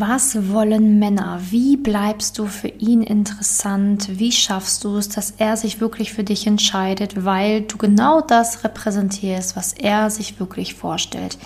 Was wollen Männer? Wie bleibst du für ihn interessant? Wie schaffst du es, dass er sich wirklich für dich entscheidet, weil du genau das repräsentierst, was er sich wirklich vorstellt?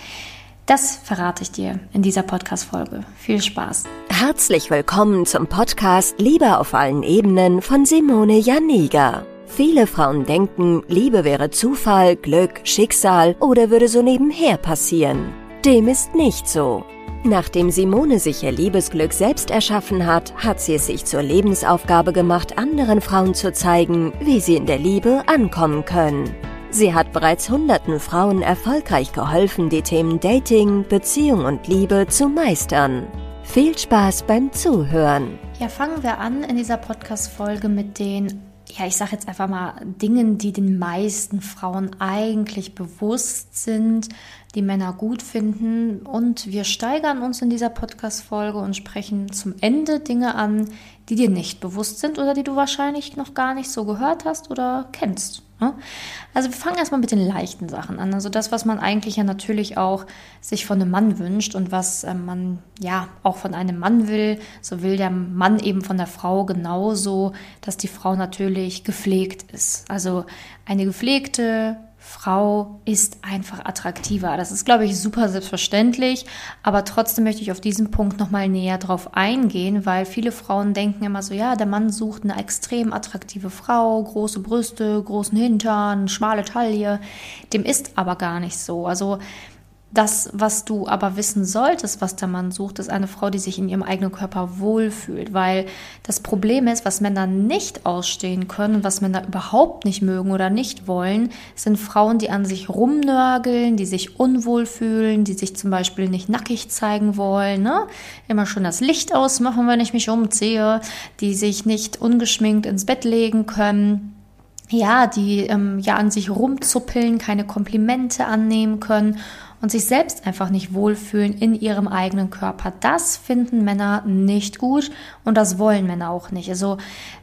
Das verrate ich dir in dieser Podcast-Folge. Viel Spaß. Herzlich willkommen zum Podcast Liebe auf allen Ebenen von Simone Janiga. Viele Frauen denken, Liebe wäre Zufall, Glück, Schicksal oder würde so nebenher passieren. Dem ist nicht so. Nachdem Simone sich ihr Liebesglück selbst erschaffen hat, hat sie es sich zur Lebensaufgabe gemacht, anderen Frauen zu zeigen, wie sie in der Liebe ankommen können. Sie hat bereits hunderten Frauen erfolgreich geholfen, die Themen Dating, Beziehung und Liebe zu meistern. Viel Spaß beim Zuhören. Ja, fangen wir an in dieser Podcast-Folge mit den ja, ich sage jetzt einfach mal Dingen, die den meisten Frauen eigentlich bewusst sind, die Männer gut finden. Und wir steigern uns in dieser Podcast-Folge und sprechen zum Ende Dinge an, die dir nicht bewusst sind oder die du wahrscheinlich noch gar nicht so gehört hast oder kennst. Ne? Also wir fangen erstmal mit den leichten Sachen an. Also das, was man eigentlich ja natürlich auch sich von einem Mann wünscht und was ähm, man ja auch von einem Mann will, so will der Mann eben von der Frau genauso, dass die Frau natürlich gepflegt ist. Also eine gepflegte, Frau ist einfach attraktiver. Das ist, glaube ich, super selbstverständlich, aber trotzdem möchte ich auf diesen Punkt nochmal näher drauf eingehen, weil viele Frauen denken immer so, ja, der Mann sucht eine extrem attraktive Frau, große Brüste, großen Hintern, schmale Taille. Dem ist aber gar nicht so. Also das, was du aber wissen solltest, was der Mann sucht, ist eine Frau, die sich in ihrem eigenen Körper wohlfühlt. Weil das Problem ist, was Männer nicht ausstehen können, was Männer überhaupt nicht mögen oder nicht wollen, sind Frauen, die an sich rumnörgeln, die sich unwohl fühlen, die sich zum Beispiel nicht nackig zeigen wollen, ne? immer schon das Licht ausmachen, wenn ich mich umziehe, die sich nicht ungeschminkt ins Bett legen können ja, die ähm, ja an sich rumzuppeln, keine Komplimente annehmen können und sich selbst einfach nicht wohlfühlen in ihrem eigenen Körper. Das finden Männer nicht gut und das wollen Männer auch nicht. Also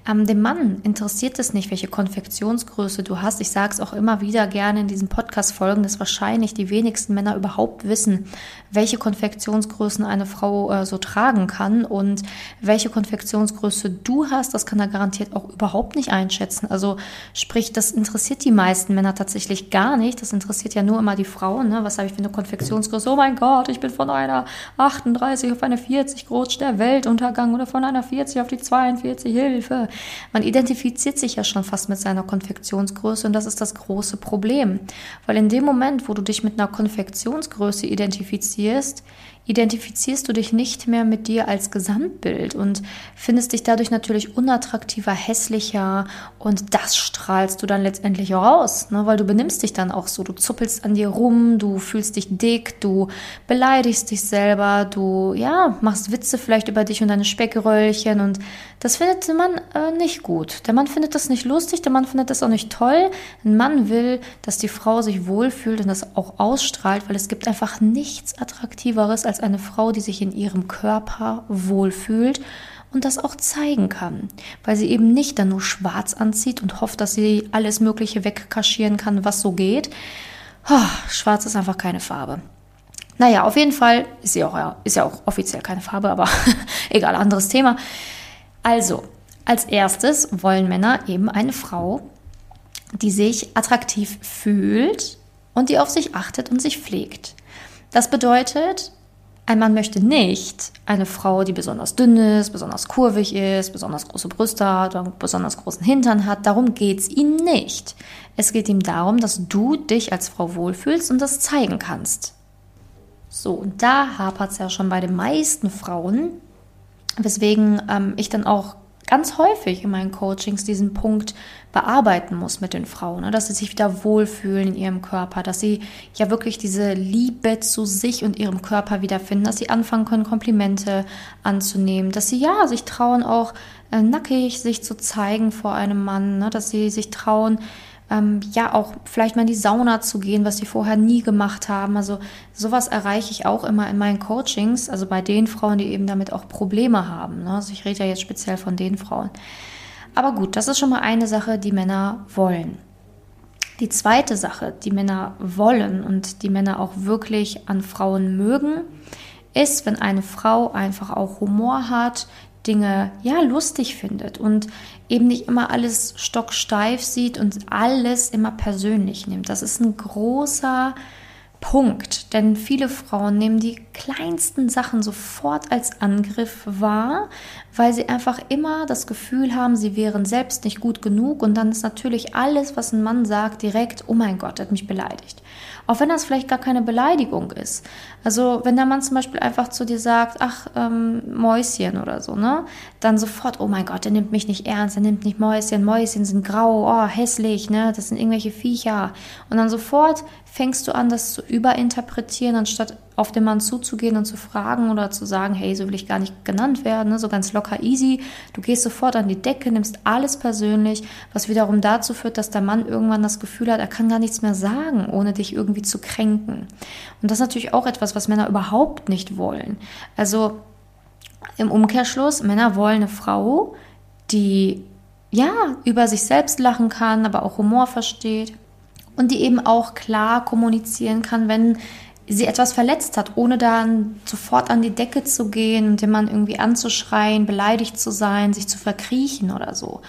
ähm, dem Mann interessiert es nicht, welche Konfektionsgröße du hast. Ich sage es auch immer wieder gerne in diesen Podcast-Folgen, dass wahrscheinlich die wenigsten Männer überhaupt wissen, welche Konfektionsgrößen eine Frau äh, so tragen kann und welche Konfektionsgröße du hast, das kann er garantiert auch überhaupt nicht einschätzen. Also sprich, das interessiert die meisten Männer tatsächlich gar nicht. Das interessiert ja nur immer die Frauen. Ne? Was habe ich für eine eine Konfektionsgröße. Oh mein Gott, ich bin von einer 38 auf eine 40 groß der Weltuntergang oder von einer 40 auf die 42 Hilfe. Man identifiziert sich ja schon fast mit seiner Konfektionsgröße und das ist das große Problem. Weil in dem Moment, wo du dich mit einer Konfektionsgröße identifizierst, identifizierst du dich nicht mehr mit dir als Gesamtbild und findest dich dadurch natürlich unattraktiver, hässlicher und das strahlst du dann letztendlich auch aus, ne? weil du benimmst dich dann auch so, du zuppelst an dir rum, du fühlst dich dick, du beleidigst dich selber, du ja machst Witze vielleicht über dich und deine Speckröllchen und das findet der Mann äh, nicht gut. Der Mann findet das nicht lustig, der Mann findet das auch nicht toll. Ein Mann will, dass die Frau sich wohlfühlt und das auch ausstrahlt, weil es gibt einfach nichts attraktiveres als eine Frau, die sich in ihrem Körper wohlfühlt und das auch zeigen kann, weil sie eben nicht dann nur schwarz anzieht und hofft, dass sie alles Mögliche wegkaschieren kann, was so geht. Oh, schwarz ist einfach keine Farbe. Naja, auf jeden Fall ist sie auch, ist ja auch offiziell keine Farbe, aber egal, anderes Thema. Also, als erstes wollen Männer eben eine Frau, die sich attraktiv fühlt und die auf sich achtet und sich pflegt. Das bedeutet, ein Mann möchte nicht eine Frau, die besonders dünn ist, besonders kurvig ist, besonders große Brüste hat oder besonders großen Hintern hat. Darum geht es ihm nicht. Es geht ihm darum, dass du dich als Frau wohlfühlst und das zeigen kannst. So, und da hapert es ja schon bei den meisten Frauen, weswegen ähm, ich dann auch ganz häufig in meinen Coachings diesen Punkt bearbeiten muss mit den Frauen, ne? dass sie sich wieder wohlfühlen in ihrem Körper, dass sie ja wirklich diese Liebe zu sich und ihrem Körper wiederfinden, dass sie anfangen können, Komplimente anzunehmen, dass sie ja sich trauen, auch äh, nackig sich zu zeigen vor einem Mann, ne? dass sie sich trauen, ähm, ja auch vielleicht mal in die Sauna zu gehen, was sie vorher nie gemacht haben. Also sowas erreiche ich auch immer in meinen Coachings, also bei den Frauen, die eben damit auch Probleme haben. Ne? Also ich rede ja jetzt speziell von den Frauen. Aber gut, das ist schon mal eine Sache, die Männer wollen. Die zweite Sache, die Männer wollen und die Männer auch wirklich an Frauen mögen, ist, wenn eine Frau einfach auch Humor hat, Dinge ja lustig findet und eben nicht immer alles stocksteif sieht und alles immer persönlich nimmt. Das ist ein großer Punkt, denn viele Frauen nehmen die kleinsten Sachen sofort als Angriff wahr, weil sie einfach immer das Gefühl haben, sie wären selbst nicht gut genug und dann ist natürlich alles, was ein Mann sagt, direkt, oh mein Gott, hat mich beleidigt. Auch wenn das vielleicht gar keine Beleidigung ist. Also wenn der Mann zum Beispiel einfach zu dir sagt, ach, ähm, Mäuschen oder so, ne? Dann sofort, oh mein Gott, er nimmt mich nicht ernst, er nimmt nicht Mäuschen, Mäuschen sind grau, oh, hässlich, ne? Das sind irgendwelche Viecher. Und dann sofort fängst du an, das zu überinterpretieren, anstatt auf den Mann zuzugehen und zu fragen oder zu sagen, hey, so will ich gar nicht genannt werden, ne? so ganz locker easy. Du gehst sofort an die Decke, nimmst alles persönlich, was wiederum dazu führt, dass der Mann irgendwann das Gefühl hat, er kann gar nichts mehr sagen, ohne dich irgendwie zu kränken. Und das ist natürlich auch etwas, was Männer überhaupt nicht wollen. Also im Umkehrschluss, Männer wollen eine Frau, die ja über sich selbst lachen kann, aber auch Humor versteht und die eben auch klar kommunizieren kann, wenn sie etwas verletzt hat, ohne dann sofort an die Decke zu gehen und den Mann irgendwie anzuschreien, beleidigt zu sein, sich zu verkriechen oder so.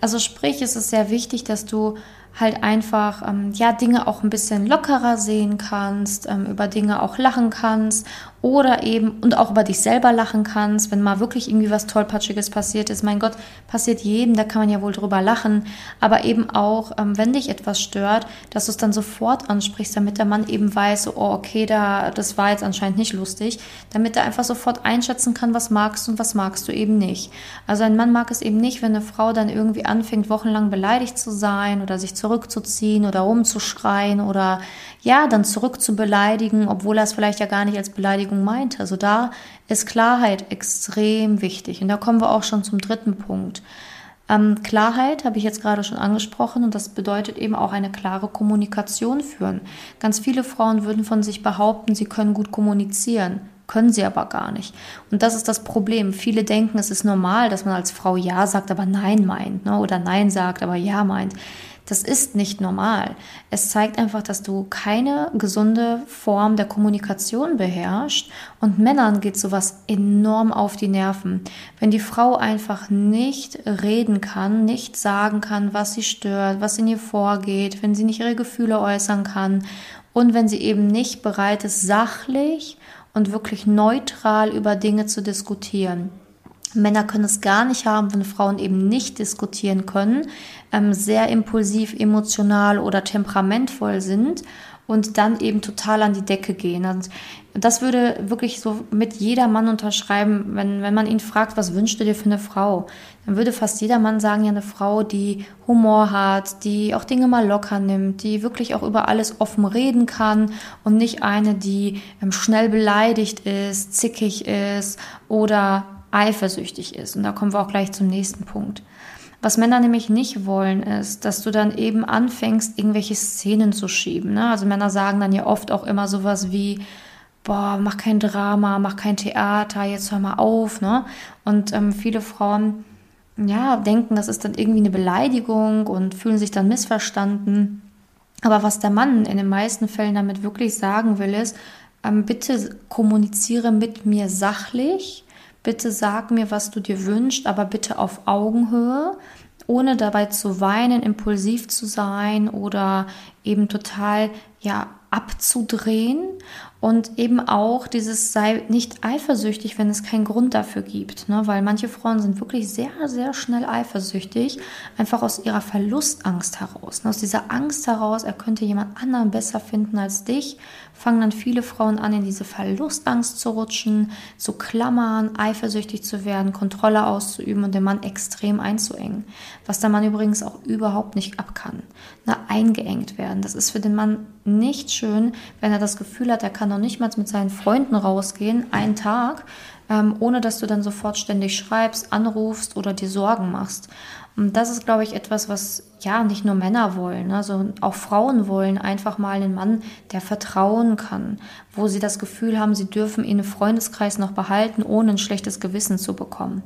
Also sprich, es ist sehr wichtig, dass du halt einfach ähm, ja Dinge auch ein bisschen lockerer sehen kannst, ähm, über Dinge auch lachen kannst oder eben und auch über dich selber lachen kannst, wenn mal wirklich irgendwie was tollpatschiges passiert ist. Mein Gott, passiert jedem, da kann man ja wohl drüber lachen, aber eben auch, ähm, wenn dich etwas stört, dass du es dann sofort ansprichst, damit der Mann eben weiß, so, oh okay, da das war jetzt anscheinend nicht lustig, damit er einfach sofort einschätzen kann, was magst und was magst du eben nicht. Also ein Mann mag es eben nicht, wenn eine Frau dann irgendwie anfängt, wochenlang beleidigt zu sein oder sich zurückzuziehen oder rumzuschreien oder ja, dann zurück zu beleidigen, obwohl er es vielleicht ja gar nicht als Beleidigung meinte. Also da ist Klarheit extrem wichtig. Und da kommen wir auch schon zum dritten Punkt. Ähm, Klarheit habe ich jetzt gerade schon angesprochen und das bedeutet eben auch eine klare Kommunikation führen. Ganz viele Frauen würden von sich behaupten, sie können gut kommunizieren können sie aber gar nicht. Und das ist das Problem. Viele denken, es ist normal, dass man als Frau Ja sagt, aber Nein meint, ne? oder Nein sagt, aber Ja meint. Das ist nicht normal. Es zeigt einfach, dass du keine gesunde Form der Kommunikation beherrschst und Männern geht sowas enorm auf die Nerven. Wenn die Frau einfach nicht reden kann, nicht sagen kann, was sie stört, was in ihr vorgeht, wenn sie nicht ihre Gefühle äußern kann und wenn sie eben nicht bereit ist, sachlich und wirklich neutral über Dinge zu diskutieren. Männer können es gar nicht haben, wenn Frauen eben nicht diskutieren können, ähm, sehr impulsiv, emotional oder temperamentvoll sind und dann eben total an die Decke gehen. Und das würde wirklich so mit jeder Mann unterschreiben, wenn, wenn man ihn fragt, was wünschst du dir für eine Frau? Dann würde fast jeder Mann sagen, ja, eine Frau, die Humor hat, die auch Dinge mal locker nimmt, die wirklich auch über alles offen reden kann und nicht eine, die ähm, schnell beleidigt ist, zickig ist oder eifersüchtig ist. Und da kommen wir auch gleich zum nächsten Punkt. Was Männer nämlich nicht wollen, ist, dass du dann eben anfängst, irgendwelche Szenen zu schieben. Ne? Also Männer sagen dann ja oft auch immer sowas wie, boah, mach kein Drama, mach kein Theater, jetzt hör mal auf. Ne? Und ähm, viele Frauen, ja, denken, das ist dann irgendwie eine Beleidigung und fühlen sich dann missverstanden. Aber was der Mann in den meisten Fällen damit wirklich sagen will, ist, ähm, bitte kommuniziere mit mir sachlich bitte sag mir, was du dir wünschst, aber bitte auf Augenhöhe, ohne dabei zu weinen, impulsiv zu sein oder eben total ja abzudrehen und eben auch dieses sei nicht eifersüchtig, wenn es keinen Grund dafür gibt, ne? weil manche Frauen sind wirklich sehr, sehr schnell eifersüchtig, einfach aus ihrer Verlustangst heraus. Ne? Aus dieser Angst heraus, er könnte jemand anderen besser finden als dich, fangen dann viele Frauen an, in diese Verlustangst zu rutschen, zu klammern, eifersüchtig zu werden, Kontrolle auszuüben und den Mann extrem einzuengen. Was der Mann übrigens auch überhaupt nicht ab kann. Ne? Eingeengt werden. Das ist für den Mann nicht schön, wenn er das Gefühl hat, er kann noch nicht mal mit seinen Freunden rausgehen, einen Tag, ähm, ohne dass du dann sofort ständig schreibst, anrufst oder dir Sorgen machst. Und das ist, glaube ich, etwas, was ja nicht nur Männer wollen, also auch Frauen wollen einfach mal einen Mann, der vertrauen kann, wo sie das Gefühl haben, sie dürfen im Freundeskreis noch behalten, ohne ein schlechtes Gewissen zu bekommen.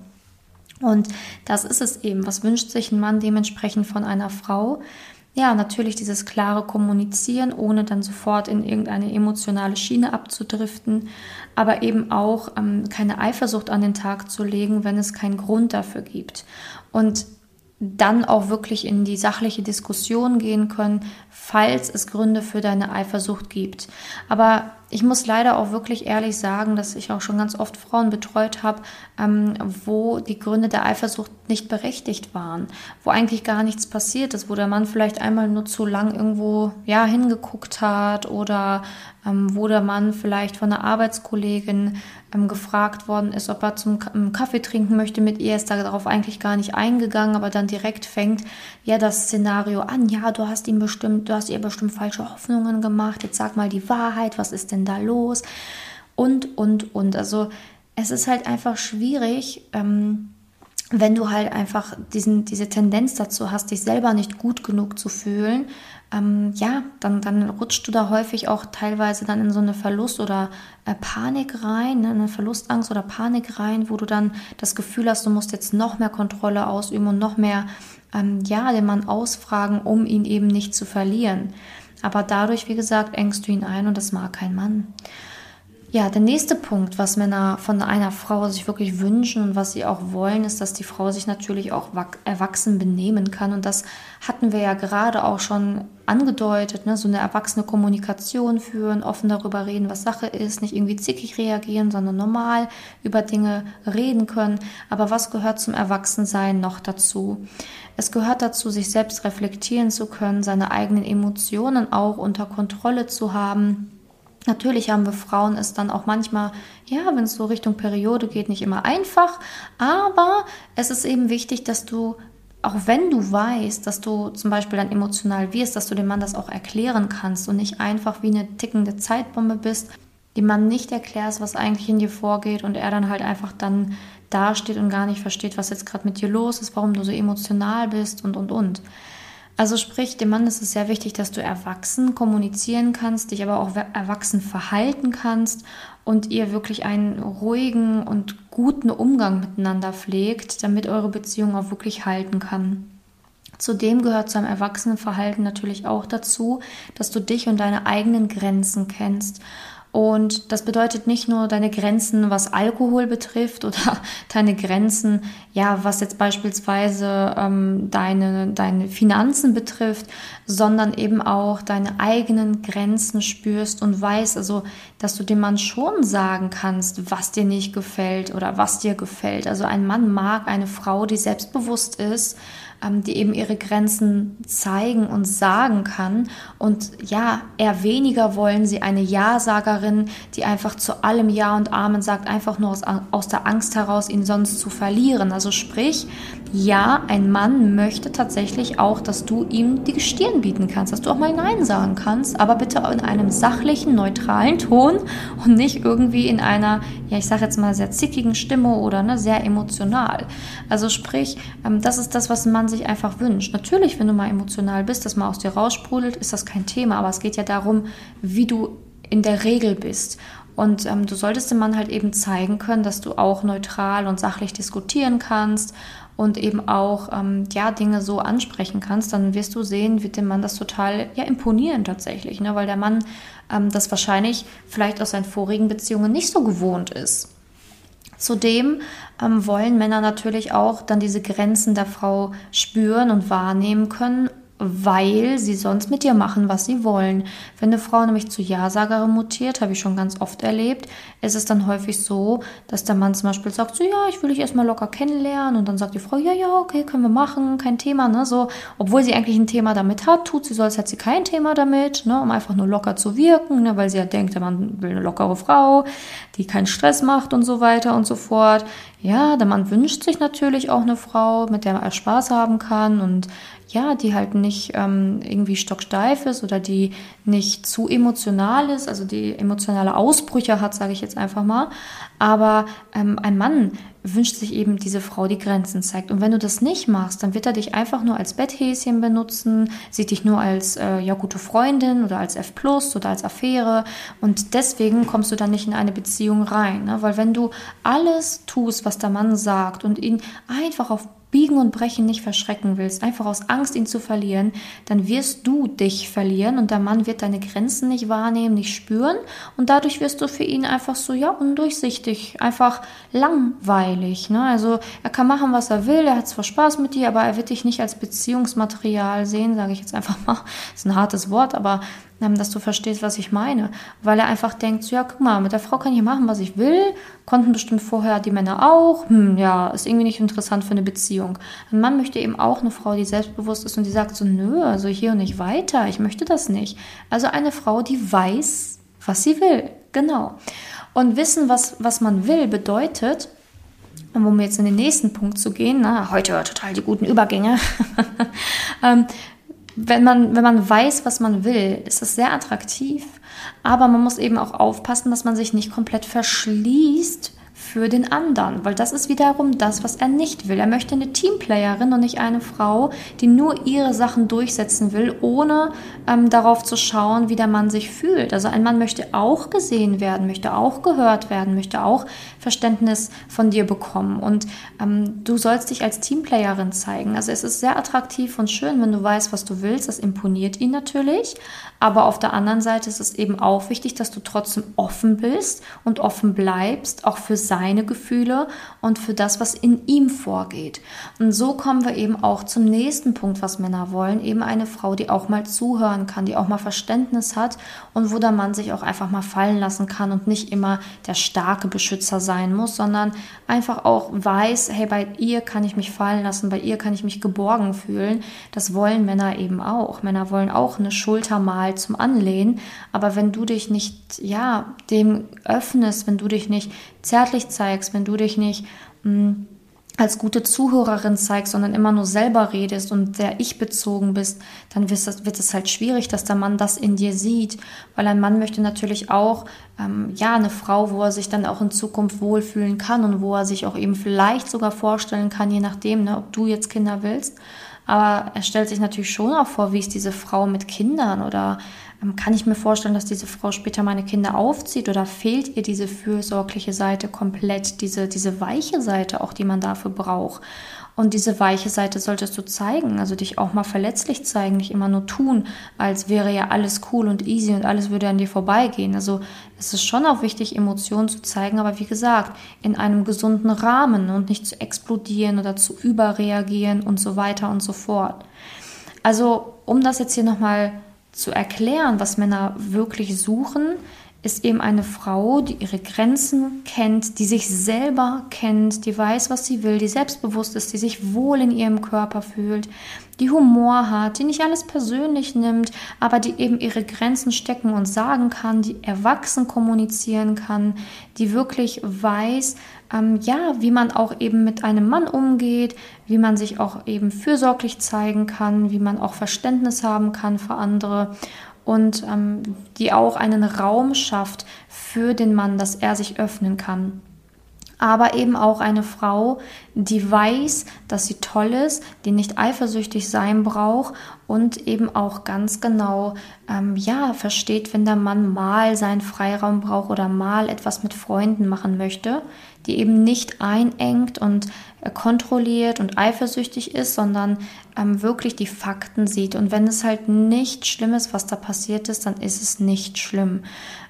Und das ist es eben. Was wünscht sich ein Mann dementsprechend von einer Frau? Ja, natürlich dieses klare Kommunizieren, ohne dann sofort in irgendeine emotionale Schiene abzudriften, aber eben auch ähm, keine Eifersucht an den Tag zu legen, wenn es keinen Grund dafür gibt. Und dann auch wirklich in die sachliche Diskussion gehen können, falls es Gründe für deine Eifersucht gibt. Aber ich muss leider auch wirklich ehrlich sagen, dass ich auch schon ganz oft Frauen betreut habe, ähm, wo die Gründe der Eifersucht nicht berechtigt waren, wo eigentlich gar nichts passiert ist, wo der Mann vielleicht einmal nur zu lang irgendwo ja hingeguckt hat oder ähm, wo der Mann vielleicht von einer Arbeitskollegin ähm, gefragt worden ist, ob er zum ähm, Kaffee trinken möchte mit ihr, ist darauf eigentlich gar nicht eingegangen, aber dann direkt fängt ja das Szenario an, ja, du hast ihm bestimmt, du hast ihr bestimmt falsche Hoffnungen gemacht, jetzt sag mal die Wahrheit, was ist denn da los? Und, und, und. Also es ist halt einfach schwierig, ähm, wenn du halt einfach diesen, diese Tendenz dazu hast, dich selber nicht gut genug zu fühlen, ähm, ja, dann, dann rutscht du da häufig auch teilweise dann in so eine Verlust- oder äh, Panik rein, ne, eine Verlustangst oder Panik rein, wo du dann das Gefühl hast, du musst jetzt noch mehr Kontrolle ausüben und noch mehr, ähm, ja, den Mann ausfragen, um ihn eben nicht zu verlieren. Aber dadurch, wie gesagt, engst du ihn ein und das mag kein Mann. Ja, der nächste Punkt, was Männer von einer Frau sich wirklich wünschen und was sie auch wollen, ist, dass die Frau sich natürlich auch erwachsen benehmen kann. Und das hatten wir ja gerade auch schon angedeutet, ne? so eine erwachsene Kommunikation führen, offen darüber reden, was Sache ist, nicht irgendwie zickig reagieren, sondern normal über Dinge reden können. Aber was gehört zum Erwachsensein noch dazu? Es gehört dazu, sich selbst reflektieren zu können, seine eigenen Emotionen auch unter Kontrolle zu haben Natürlich haben wir Frauen es dann auch manchmal, ja, wenn es so Richtung Periode geht, nicht immer einfach, aber es ist eben wichtig, dass du, auch wenn du weißt, dass du zum Beispiel dann emotional wirst, dass du dem Mann das auch erklären kannst und nicht einfach wie eine tickende Zeitbombe bist, dem Mann nicht erklärst, was eigentlich in dir vorgeht und er dann halt einfach dann dasteht und gar nicht versteht, was jetzt gerade mit dir los ist, warum du so emotional bist und, und, und. Also sprich, dem Mann ist es sehr wichtig, dass du erwachsen kommunizieren kannst, dich aber auch erwachsen verhalten kannst und ihr wirklich einen ruhigen und guten Umgang miteinander pflegt, damit eure Beziehung auch wirklich halten kann. Zudem gehört zu einem Erwachsenenverhalten natürlich auch dazu, dass du dich und deine eigenen Grenzen kennst und das bedeutet nicht nur deine Grenzen, was Alkohol betrifft oder deine Grenzen, ja, was jetzt beispielsweise ähm, deine, deine Finanzen betrifft, sondern eben auch deine eigenen Grenzen spürst und weißt, also, dass du dem Mann schon sagen kannst, was dir nicht gefällt oder was dir gefällt. Also ein Mann mag eine Frau, die selbstbewusst ist, die eben ihre Grenzen zeigen und sagen kann. Und ja, eher weniger wollen sie eine Ja-Sagerin, die einfach zu allem Ja und Amen sagt, einfach nur aus, aus der Angst heraus, ihn sonst zu verlieren. Also sprich, ja, ein Mann möchte tatsächlich auch, dass du ihm die Stirn bieten kannst, dass du auch mal Nein sagen kannst, aber bitte in einem sachlichen, neutralen Ton und nicht irgendwie in einer, ja, ich sage jetzt mal sehr zickigen Stimme oder ne, sehr emotional. Also sprich, ähm, das ist das, was ein Mann sich einfach wünscht. Natürlich, wenn du mal emotional bist, das mal aus dir raussprudelt, ist das kein Thema, aber es geht ja darum, wie du in der Regel bist. Und ähm, du solltest dem Mann halt eben zeigen können, dass du auch neutral und sachlich diskutieren kannst und eben auch ähm, ja Dinge so ansprechen kannst, dann wirst du sehen, wird dem Mann das total ja imponieren tatsächlich, ne? weil der Mann ähm, das wahrscheinlich vielleicht aus seinen vorigen Beziehungen nicht so gewohnt ist. Zudem ähm, wollen Männer natürlich auch dann diese Grenzen der Frau spüren und wahrnehmen können weil sie sonst mit dir machen, was sie wollen. Wenn eine Frau nämlich zu Ja-Sagerin mutiert, habe ich schon ganz oft erlebt, ist es dann häufig so, dass der Mann zum Beispiel sagt, so ja, ich will dich erstmal locker kennenlernen und dann sagt die Frau, ja, ja, okay, können wir machen, kein Thema, ne, so, obwohl sie eigentlich ein Thema damit hat, tut sie so, als hätte sie kein Thema damit, ne, um einfach nur locker zu wirken, ne, weil sie ja denkt, der Mann will eine lockere Frau, die keinen Stress macht und so weiter und so fort. Ja, der Mann wünscht sich natürlich auch eine Frau, mit der er Spaß haben kann und ja, die halt nicht ähm, irgendwie stocksteif ist oder die nicht zu emotional ist, also die emotionale Ausbrüche hat, sage ich jetzt einfach mal. Aber ähm, ein Mann wünscht sich eben diese Frau, die Grenzen zeigt. Und wenn du das nicht machst, dann wird er dich einfach nur als Betthäschen benutzen, sieht dich nur als äh, ja gute Freundin oder als F Plus oder als Affäre. Und deswegen kommst du dann nicht in eine Beziehung rein. Ne? Weil wenn du alles tust, was der Mann sagt und ihn einfach auf Biegen und Brechen nicht verschrecken willst, einfach aus Angst, ihn zu verlieren, dann wirst du dich verlieren und der Mann wird deine Grenzen nicht wahrnehmen, nicht spüren und dadurch wirst du für ihn einfach so, ja, undurchsichtig, einfach langweilig. Ne? Also er kann machen, was er will, er hat zwar Spaß mit dir, aber er wird dich nicht als Beziehungsmaterial sehen, sage ich jetzt einfach mal. Ist ein hartes Wort, aber dass du verstehst, was ich meine. Weil er einfach denkt, so, ja, guck mal, mit der Frau kann ich machen, was ich will. Konnten bestimmt vorher die Männer auch. Hm, ja, ist irgendwie nicht interessant für eine Beziehung. Ein Mann möchte eben auch eine Frau, die selbstbewusst ist und die sagt so, nö, also hier und nicht weiter, ich möchte das nicht. Also eine Frau, die weiß, was sie will. Genau. Und wissen, was, was man will, bedeutet, um jetzt in den nächsten Punkt zu gehen, na, heute total die guten Übergänge, ähm, wenn man, wenn man weiß, was man will, ist das sehr attraktiv. Aber man muss eben auch aufpassen, dass man sich nicht komplett verschließt für den anderen, weil das ist wiederum das, was er nicht will. Er möchte eine Teamplayerin und nicht eine Frau, die nur ihre Sachen durchsetzen will, ohne ähm, darauf zu schauen, wie der Mann sich fühlt. Also ein Mann möchte auch gesehen werden, möchte auch gehört werden, möchte auch Verständnis von dir bekommen. Und ähm, du sollst dich als Teamplayerin zeigen. Also es ist sehr attraktiv und schön, wenn du weißt, was du willst. Das imponiert ihn natürlich. Aber auf der anderen Seite ist es eben auch wichtig, dass du trotzdem offen bist und offen bleibst, auch für seine Gefühle und für das, was in ihm vorgeht. Und so kommen wir eben auch zum nächsten Punkt, was Männer wollen. Eben eine Frau, die auch mal zuhören kann, die auch mal Verständnis hat und wo der Mann sich auch einfach mal fallen lassen kann und nicht immer der starke Beschützer sein muss, sondern einfach auch weiß, hey, bei ihr kann ich mich fallen lassen, bei ihr kann ich mich geborgen fühlen. Das wollen Männer eben auch. Männer wollen auch eine Schulter mal zum Anlehnen. Aber wenn du dich nicht, ja, dem öffnest, wenn du dich nicht zärtlich zeigst, wenn du dich nicht mh, mm, als gute Zuhörerin zeigst, sondern immer nur selber redest und sehr ich-bezogen bist, dann wird es, halt schwierig, dass der Mann das in dir sieht. Weil ein Mann möchte natürlich auch, ähm, ja, eine Frau, wo er sich dann auch in Zukunft wohlfühlen kann und wo er sich auch eben vielleicht sogar vorstellen kann, je nachdem, ne, ob du jetzt Kinder willst. Aber er stellt sich natürlich schon auch vor, wie ist diese Frau mit Kindern oder kann ich mir vorstellen, dass diese Frau später meine Kinder aufzieht oder fehlt ihr diese fürsorgliche Seite komplett, diese, diese weiche Seite auch, die man dafür braucht. Und diese weiche Seite solltest du zeigen, also dich auch mal verletzlich zeigen, nicht immer nur tun, als wäre ja alles cool und easy und alles würde an dir vorbeigehen. Also es ist schon auch wichtig, Emotionen zu zeigen, aber wie gesagt, in einem gesunden Rahmen und nicht zu explodieren oder zu überreagieren und so weiter und so fort. Also um das jetzt hier nochmal zu erklären, was Männer wirklich suchen, ist eben eine Frau, die ihre Grenzen kennt, die sich selber kennt, die weiß, was sie will, die selbstbewusst ist, die sich wohl in ihrem Körper fühlt, die Humor hat, die nicht alles persönlich nimmt, aber die eben ihre Grenzen stecken und sagen kann, die erwachsen kommunizieren kann, die wirklich weiß, ähm, ja, wie man auch eben mit einem Mann umgeht, wie man sich auch eben fürsorglich zeigen kann, wie man auch Verständnis haben kann für andere und ähm, die auch einen Raum schafft für den Mann, dass er sich öffnen kann. Aber eben auch eine Frau, die weiß, dass sie toll ist, die nicht eifersüchtig sein braucht und eben auch ganz genau ähm, ja versteht, wenn der Mann mal seinen Freiraum braucht oder mal etwas mit Freunden machen möchte, die eben nicht einengt und kontrolliert und eifersüchtig ist, sondern ähm, wirklich die Fakten sieht. Und wenn es halt nicht schlimm ist, was da passiert ist, dann ist es nicht schlimm.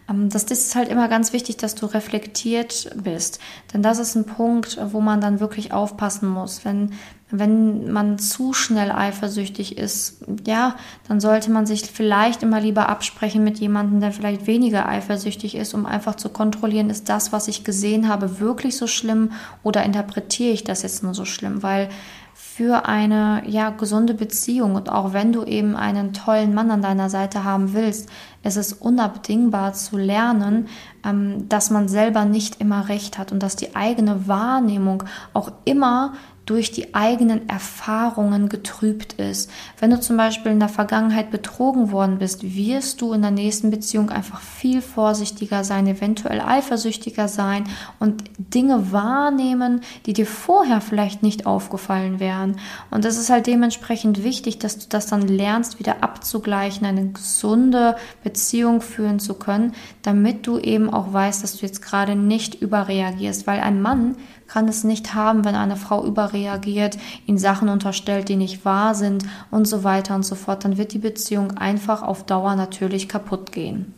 Ähm, das ist halt immer ganz wichtig, dass du reflektiert bist. Denn das ist ein Punkt, wo man dann wirklich aufpassen muss. Wenn, wenn man zu schnell eifersüchtig ist, ja, dann sollte man sich vielleicht immer lieber absprechen mit jemandem, der vielleicht weniger eifersüchtig ist, um einfach zu kontrollieren, ist das, was ich gesehen habe, wirklich so schlimm oder interpretiere ich das jetzt nur so schlimm? Weil für eine ja gesunde Beziehung und auch wenn du eben einen tollen Mann an deiner Seite haben willst, ist es unabdingbar zu lernen, ähm, dass man selber nicht immer recht hat und dass die eigene Wahrnehmung auch immer durch die eigenen Erfahrungen getrübt ist. Wenn du zum Beispiel in der Vergangenheit betrogen worden bist, wirst du in der nächsten Beziehung einfach viel vorsichtiger sein, eventuell eifersüchtiger sein und Dinge wahrnehmen, die dir vorher vielleicht nicht aufgefallen wären. Und es ist halt dementsprechend wichtig, dass du das dann lernst, wieder abzugleichen, eine gesunde Beziehung führen zu können, damit du eben auch weißt, dass du jetzt gerade nicht überreagierst, weil ein Mann kann es nicht haben, wenn eine Frau überreagiert, ihn Sachen unterstellt, die nicht wahr sind und so weiter und so fort. Dann wird die Beziehung einfach auf Dauer natürlich kaputt gehen.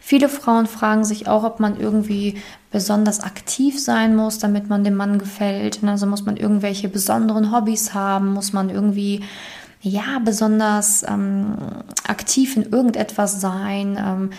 Viele Frauen fragen sich auch, ob man irgendwie besonders aktiv sein muss, damit man dem Mann gefällt. Also muss man irgendwelche besonderen Hobbys haben, muss man irgendwie ja besonders ähm, aktiv in irgendetwas sein. Ähm,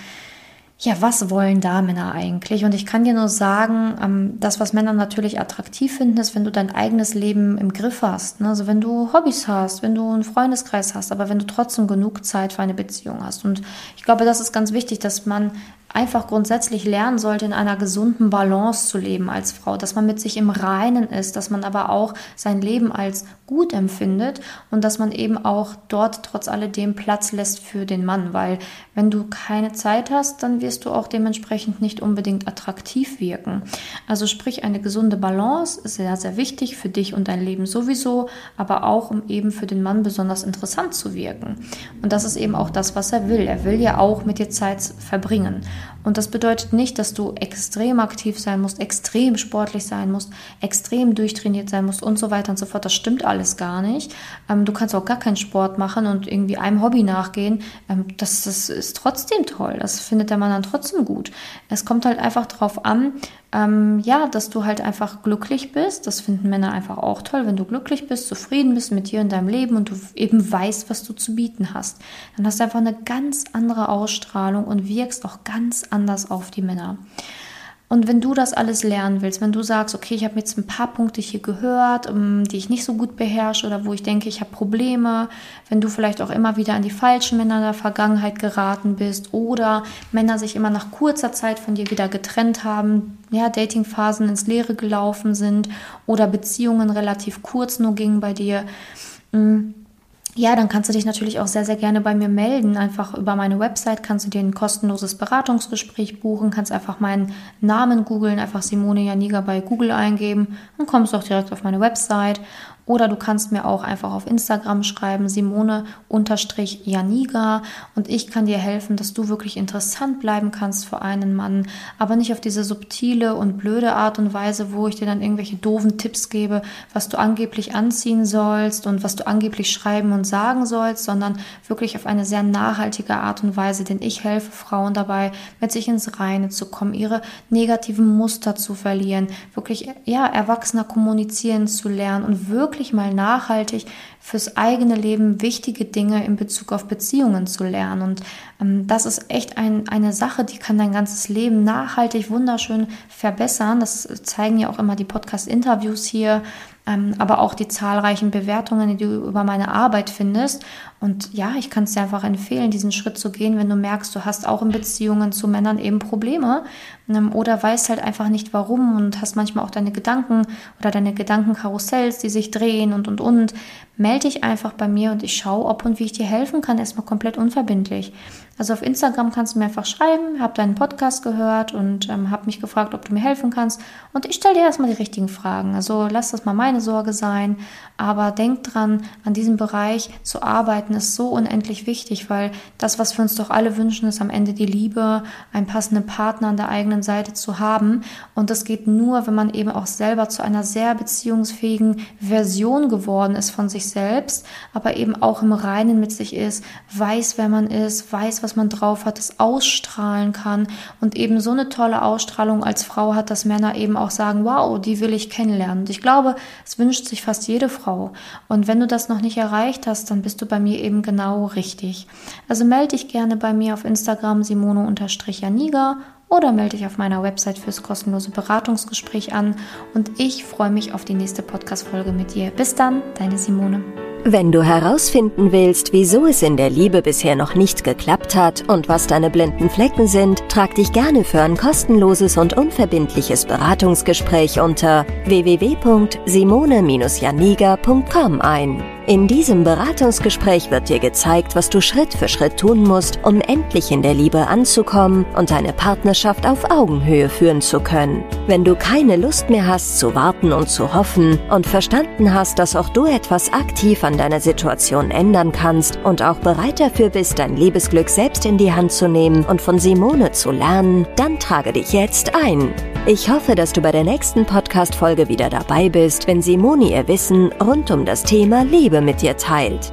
ja, was wollen da Männer eigentlich? Und ich kann dir nur sagen, ähm, das, was Männer natürlich attraktiv finden, ist, wenn du dein eigenes Leben im Griff hast. Ne? Also wenn du Hobbys hast, wenn du einen Freundeskreis hast, aber wenn du trotzdem genug Zeit für eine Beziehung hast. Und ich glaube, das ist ganz wichtig, dass man einfach grundsätzlich lernen sollte, in einer gesunden Balance zu leben als Frau, dass man mit sich im Reinen ist, dass man aber auch sein Leben als gut empfindet und dass man eben auch dort trotz alledem Platz lässt für den Mann, weil wenn du keine Zeit hast, dann wirst du auch dementsprechend nicht unbedingt attraktiv wirken. Also sprich, eine gesunde Balance ist sehr, sehr wichtig für dich und dein Leben sowieso, aber auch um eben für den Mann besonders interessant zu wirken. Und das ist eben auch das, was er will. Er will ja auch mit dir Zeit verbringen. Und das bedeutet nicht, dass du extrem aktiv sein musst, extrem sportlich sein musst, extrem durchtrainiert sein musst und so weiter und so fort. Das stimmt alles gar nicht. Ähm, du kannst auch gar keinen Sport machen und irgendwie einem Hobby nachgehen. Ähm, das, das ist trotzdem toll. Das findet der Mann dann trotzdem gut. Es kommt halt einfach darauf an, ähm, ja, dass du halt einfach glücklich bist. Das finden Männer einfach auch toll, wenn du glücklich bist, zufrieden bist mit dir in deinem Leben und du eben weißt, was du zu bieten hast. Dann hast du einfach eine ganz andere Ausstrahlung und wirkst auch ganz anders auf die Männer. Und wenn du das alles lernen willst, wenn du sagst, okay, ich habe jetzt ein paar Punkte hier gehört, um, die ich nicht so gut beherrsche oder wo ich denke, ich habe Probleme, wenn du vielleicht auch immer wieder an die falschen Männer der Vergangenheit geraten bist oder Männer sich immer nach kurzer Zeit von dir wieder getrennt haben, ja, Datingphasen ins Leere gelaufen sind oder Beziehungen relativ kurz nur gingen bei dir. Ja, dann kannst du dich natürlich auch sehr, sehr gerne bei mir melden. Einfach über meine Website kannst du dir ein kostenloses Beratungsgespräch buchen, kannst einfach meinen Namen googeln, einfach Simone Janiga bei Google eingeben und kommst auch direkt auf meine Website. Oder du kannst mir auch einfach auf Instagram schreiben, Simone-Janiga und ich kann dir helfen, dass du wirklich interessant bleiben kannst für einen Mann, aber nicht auf diese subtile und blöde Art und Weise, wo ich dir dann irgendwelche doofen Tipps gebe, was du angeblich anziehen sollst und was du angeblich schreiben und sagen sollst, sondern wirklich auf eine sehr nachhaltige Art und Weise, denn ich helfe Frauen dabei, mit sich ins Reine zu kommen, ihre negativen Muster zu verlieren, wirklich ja, erwachsener kommunizieren zu lernen und wirklich wirklich mal nachhaltig fürs eigene Leben wichtige Dinge in Bezug auf Beziehungen zu lernen. Und ähm, das ist echt ein, eine Sache, die kann dein ganzes Leben nachhaltig, wunderschön verbessern. Das zeigen ja auch immer die Podcast-Interviews hier, ähm, aber auch die zahlreichen Bewertungen, die du über meine Arbeit findest. Und ja, ich kann es dir einfach empfehlen, diesen Schritt zu gehen, wenn du merkst, du hast auch in Beziehungen zu Männern eben Probleme ähm, oder weißt halt einfach nicht warum und hast manchmal auch deine Gedanken oder deine Gedankenkarussells, die sich drehen und und und. Melde dich einfach bei mir und ich schaue, ob und wie ich dir helfen kann, erstmal komplett unverbindlich. Also auf Instagram kannst du mir einfach schreiben, habe deinen Podcast gehört und ähm, habe mich gefragt, ob du mir helfen kannst. Und ich stelle dir erstmal die richtigen Fragen. Also lass das mal meine Sorge sein. Aber denk dran, an diesem Bereich zu arbeiten ist so unendlich wichtig, weil das, was wir uns doch alle wünschen, ist am Ende die Liebe, einen passenden Partner an der eigenen Seite zu haben. Und das geht nur, wenn man eben auch selber zu einer sehr beziehungsfähigen Version geworden ist von sich selbst, aber eben auch im Reinen mit sich ist, weiß, wer man ist, weiß, was man drauf hat, das ausstrahlen kann und eben so eine tolle Ausstrahlung als Frau hat, dass Männer eben auch sagen, wow, die will ich kennenlernen. Und ich glaube, es wünscht sich fast jede Frau. Und wenn du das noch nicht erreicht hast, dann bist du bei mir eben genau richtig. Also melde dich gerne bei mir auf Instagram simone-janiga oder melde dich auf meiner Website fürs kostenlose Beratungsgespräch an und ich freue mich auf die nächste Podcast-Folge mit dir. Bis dann, deine Simone. Wenn du herausfinden willst, wieso es in der Liebe bisher noch nicht geklappt hat und was deine blinden Flecken sind, trag dich gerne für ein kostenloses und unverbindliches Beratungsgespräch unter www.simone-janiga.com ein. In diesem Beratungsgespräch wird dir gezeigt, was du Schritt für Schritt tun musst, um endlich in der Liebe anzukommen und deine Partnerschaft auf Augenhöhe führen zu können. Wenn du keine Lust mehr hast zu warten und zu hoffen und verstanden hast, dass auch du etwas aktiv an deiner Situation ändern kannst und auch bereit dafür bist, dein Liebesglück selbst in die Hand zu nehmen und von Simone zu lernen, dann trage dich jetzt ein. Ich hoffe, dass du bei der nächsten Podcast-Folge wieder dabei bist, wenn Simone ihr Wissen rund um das Thema Liebe mit dir teilt.